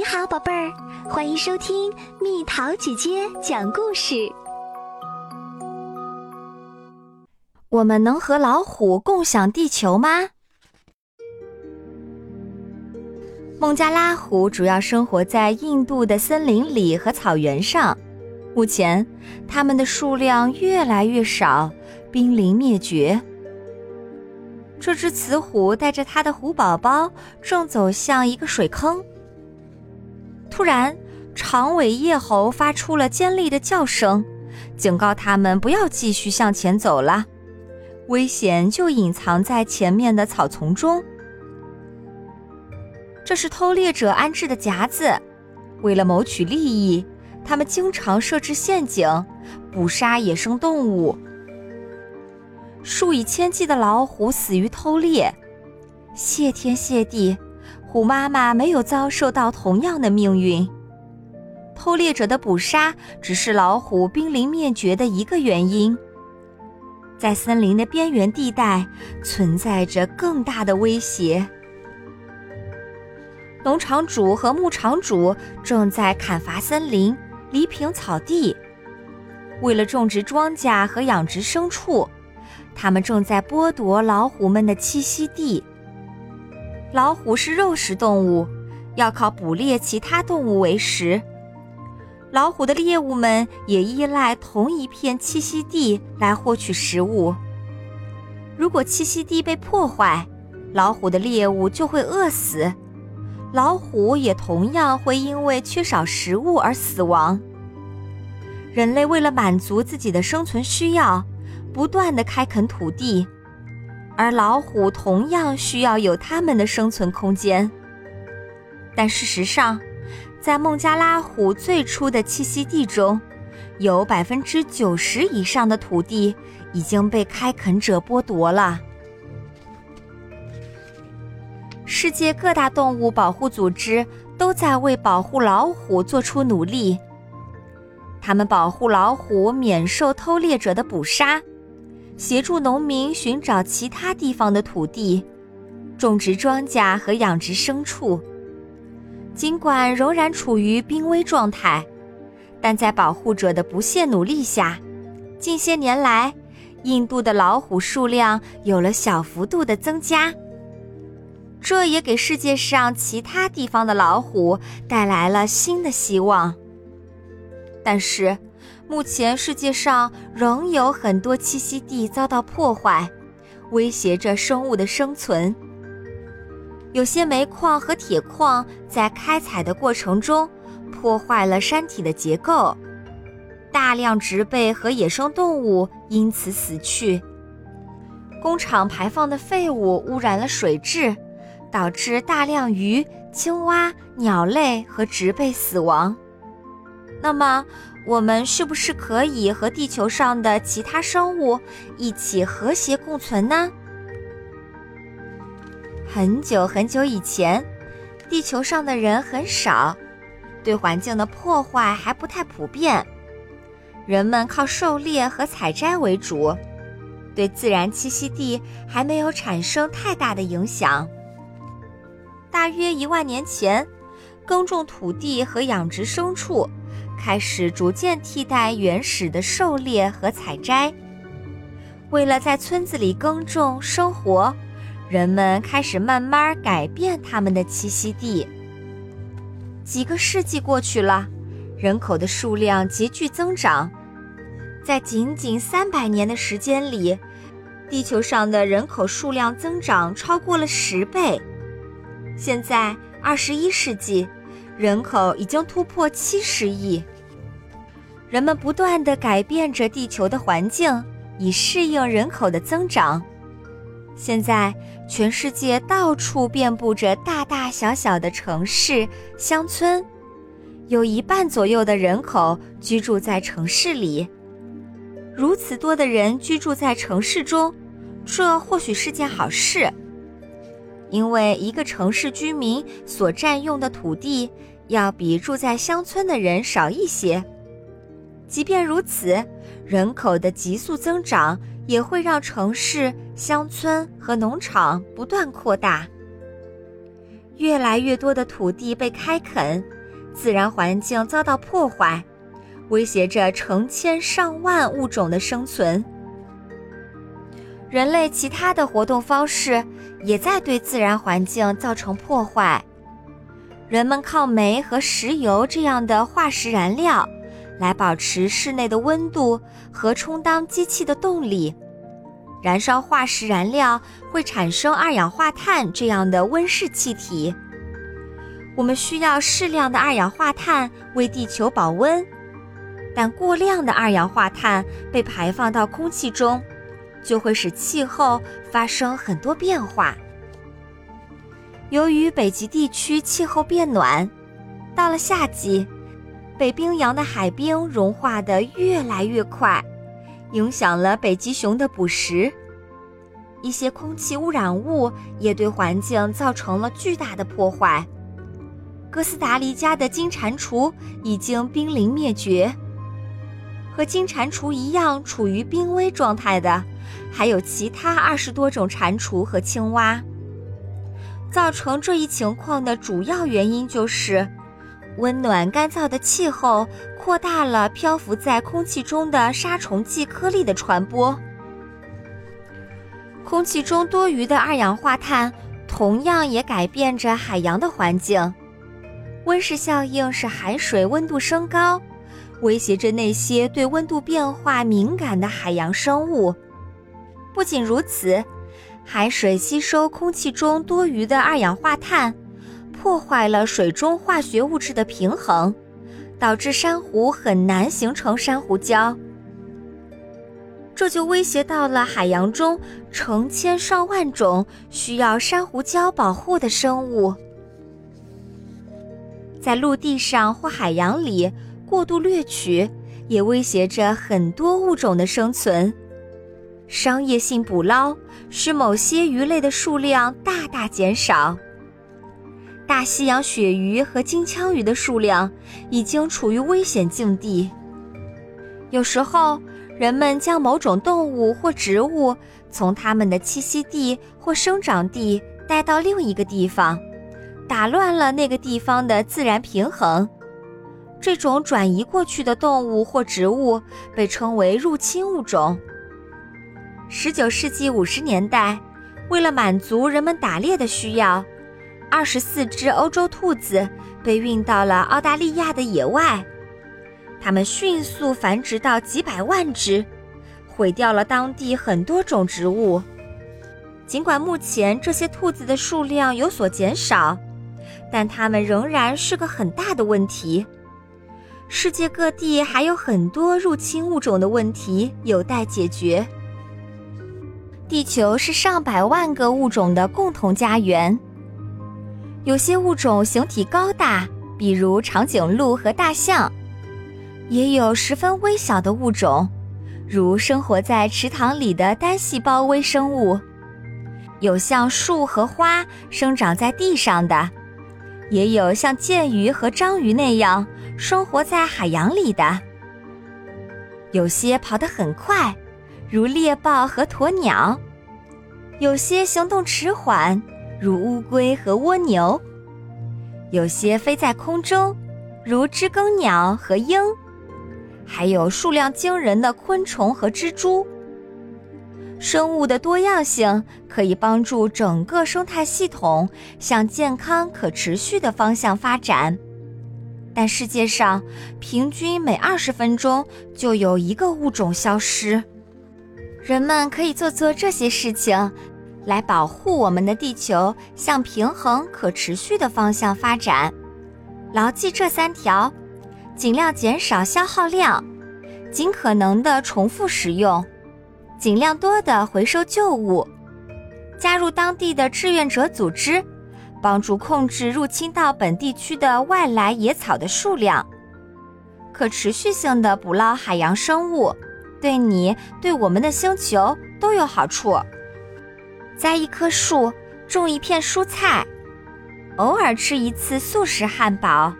你好，宝贝儿，欢迎收听蜜桃姐姐讲故事。我们能和老虎共享地球吗？孟加拉虎主要生活在印度的森林里和草原上，目前它们的数量越来越少，濒临灭绝。这只雌虎带着它的虎宝宝正走向一个水坑。突然，长尾叶猴发出了尖利的叫声，警告他们不要继续向前走了，危险就隐藏在前面的草丛中。这是偷猎者安置的夹子，为了谋取利益，他们经常设置陷阱，捕杀野生动物。数以千计的老虎死于偷猎，谢天谢地，虎妈妈没有遭受到同样的命运。偷猎者的捕杀只是老虎濒临灭绝的一个原因，在森林的边缘地带存在着更大的威胁。农场主和牧场主正在砍伐森林，犁平草地，为了种植庄稼和养殖牲畜。他们正在剥夺老虎们的栖息地。老虎是肉食动物，要靠捕猎其他动物为食。老虎的猎物们也依赖同一片栖息地来获取食物。如果栖息地被破坏，老虎的猎物就会饿死，老虎也同样会因为缺少食物而死亡。人类为了满足自己的生存需要。不断的开垦土地，而老虎同样需要有它们的生存空间。但事实上，在孟加拉虎最初的栖息地中，有百分之九十以上的土地已经被开垦者剥夺了。世界各大动物保护组织都在为保护老虎做出努力，他们保护老虎免受偷猎者的捕杀。协助农民寻找其他地方的土地，种植庄稼和养殖牲畜。尽管仍然处于濒危状态，但在保护者的不懈努力下，近些年来，印度的老虎数量有了小幅度的增加。这也给世界上其他地方的老虎带来了新的希望。但是。目前世界上仍有很多栖息地遭到破坏，威胁着生物的生存。有些煤矿和铁矿在开采的过程中破坏了山体的结构，大量植被和野生动物因此死去。工厂排放的废物污染了水质，导致大量鱼、青蛙、鸟类和植被死亡。那么，我们是不是可以和地球上的其他生物一起和谐共存呢？很久很久以前，地球上的人很少，对环境的破坏还不太普遍，人们靠狩猎和采摘为主，对自然栖息地还没有产生太大的影响。大约一万年前，耕种土地和养殖牲畜。开始逐渐替代原始的狩猎和采摘。为了在村子里耕种生活，人们开始慢慢改变他们的栖息地。几个世纪过去了，人口的数量急剧增长，在仅仅三百年的时间里，地球上的人口数量增长超过了十倍。现在，二十一世纪。人口已经突破七十亿，人们不断地改变着地球的环境，以适应人口的增长。现在，全世界到处遍布着大大小小的城市、乡村，有一半左右的人口居住在城市里。如此多的人居住在城市中，这或许是件好事。因为一个城市居民所占用的土地要比住在乡村的人少一些，即便如此，人口的急速增长也会让城市、乡村和农场不断扩大。越来越多的土地被开垦，自然环境遭到破坏，威胁着成千上万物种的生存。人类其他的活动方式也在对自然环境造成破坏。人们靠煤和石油这样的化石燃料，来保持室内的温度和充当机器的动力。燃烧化石燃料会产生二氧化碳这样的温室气体。我们需要适量的二氧化碳为地球保温，但过量的二氧化碳被排放到空气中。就会使气候发生很多变化。由于北极地区气候变暖，到了夏季，北冰洋的海冰融化的越来越快，影响了北极熊的捕食。一些空气污染物也对环境造成了巨大的破坏。哥斯达黎加的金蟾蜍已经濒临灭绝。和金蟾蜍一样处于濒危状态的。还有其他二十多种蟾蜍和青蛙。造成这一情况的主要原因就是，温暖干燥的气候扩大了漂浮在空气中的杀虫剂颗粒的传播。空气中多余的二氧化碳同样也改变着海洋的环境。温室效应使海水温度升高，威胁着那些对温度变化敏感的海洋生物。不仅如此，海水吸收空气中多余的二氧化碳，破坏了水中化学物质的平衡，导致珊瑚很难形成珊瑚礁。这就威胁到了海洋中成千上万种需要珊瑚礁保护的生物。在陆地上或海洋里过度掠取，也威胁着很多物种的生存。商业性捕捞使某些鱼类的数量大大减少。大西洋鳕鱼和金枪鱼的数量已经处于危险境地。有时候，人们将某种动物或植物从它们的栖息地或生长地带到另一个地方，打乱了那个地方的自然平衡。这种转移过去的动物或植物被称为入侵物种。十九世纪五十年代，为了满足人们打猎的需要，二十四只欧洲兔子被运到了澳大利亚的野外。它们迅速繁殖到几百万只，毁掉了当地很多种植物。尽管目前这些兔子的数量有所减少，但它们仍然是个很大的问题。世界各地还有很多入侵物种的问题有待解决。地球是上百万个物种的共同家园。有些物种形体高大，比如长颈鹿和大象；也有十分微小的物种，如生活在池塘里的单细胞微生物；有像树和花生长在地上的，也有像剑鱼和章鱼那样生活在海洋里的。有些跑得很快。如猎豹和鸵鸟，有些行动迟缓，如乌龟和蜗牛；有些飞在空中，如知更鸟和鹰；还有数量惊人的昆虫和蜘蛛。生物的多样性可以帮助整个生态系统向健康可持续的方向发展，但世界上平均每二十分钟就有一个物种消失。人们可以做做这些事情，来保护我们的地球向平衡、可持续的方向发展。牢记这三条：尽量减少消耗量，尽可能的重复使用，尽量多的回收旧物，加入当地的志愿者组织，帮助控制入侵到本地区的外来野草的数量，可持续性的捕捞海洋生物。对你、对我们的星球都有好处。栽一棵树，种一片蔬菜，偶尔吃一次素食汉堡。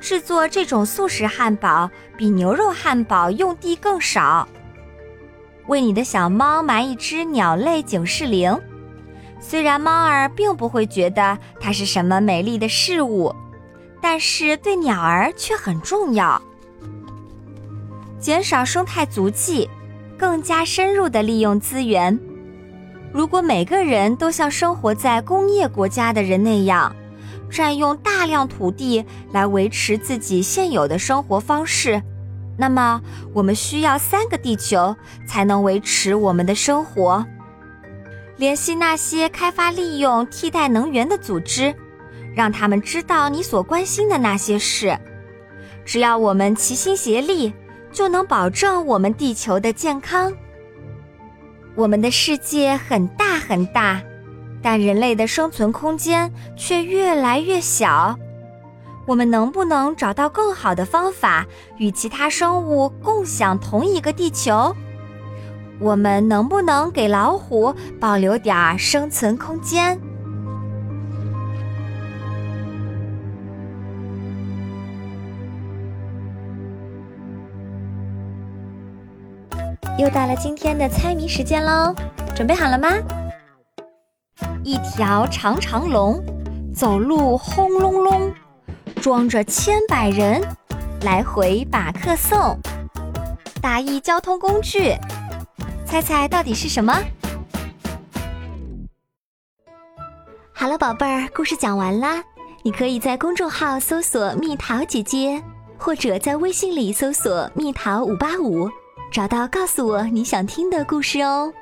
制作这种素食汉堡比牛肉汉堡用地更少。为你的小猫买一只鸟类警示铃，虽然猫儿并不会觉得它是什么美丽的事物，但是对鸟儿却很重要。减少生态足迹，更加深入地利用资源。如果每个人都像生活在工业国家的人那样，占用大量土地来维持自己现有的生活方式，那么我们需要三个地球才能维持我们的生活。联系那些开发利用替代能源的组织，让他们知道你所关心的那些事。只要我们齐心协力，就能保证我们地球的健康。我们的世界很大很大，但人类的生存空间却越来越小。我们能不能找到更好的方法与其他生物共享同一个地球？我们能不能给老虎保留点生存空间？又到了今天的猜谜时间喽，准备好了吗？一条长长龙，走路轰隆隆，装着千百人，来回把客送。大意交通工具，猜猜到底是什么？好了，宝贝儿，故事讲完啦。你可以在公众号搜索“蜜桃姐姐”，或者在微信里搜索“蜜桃五八五”。找到，告诉我你想听的故事哦。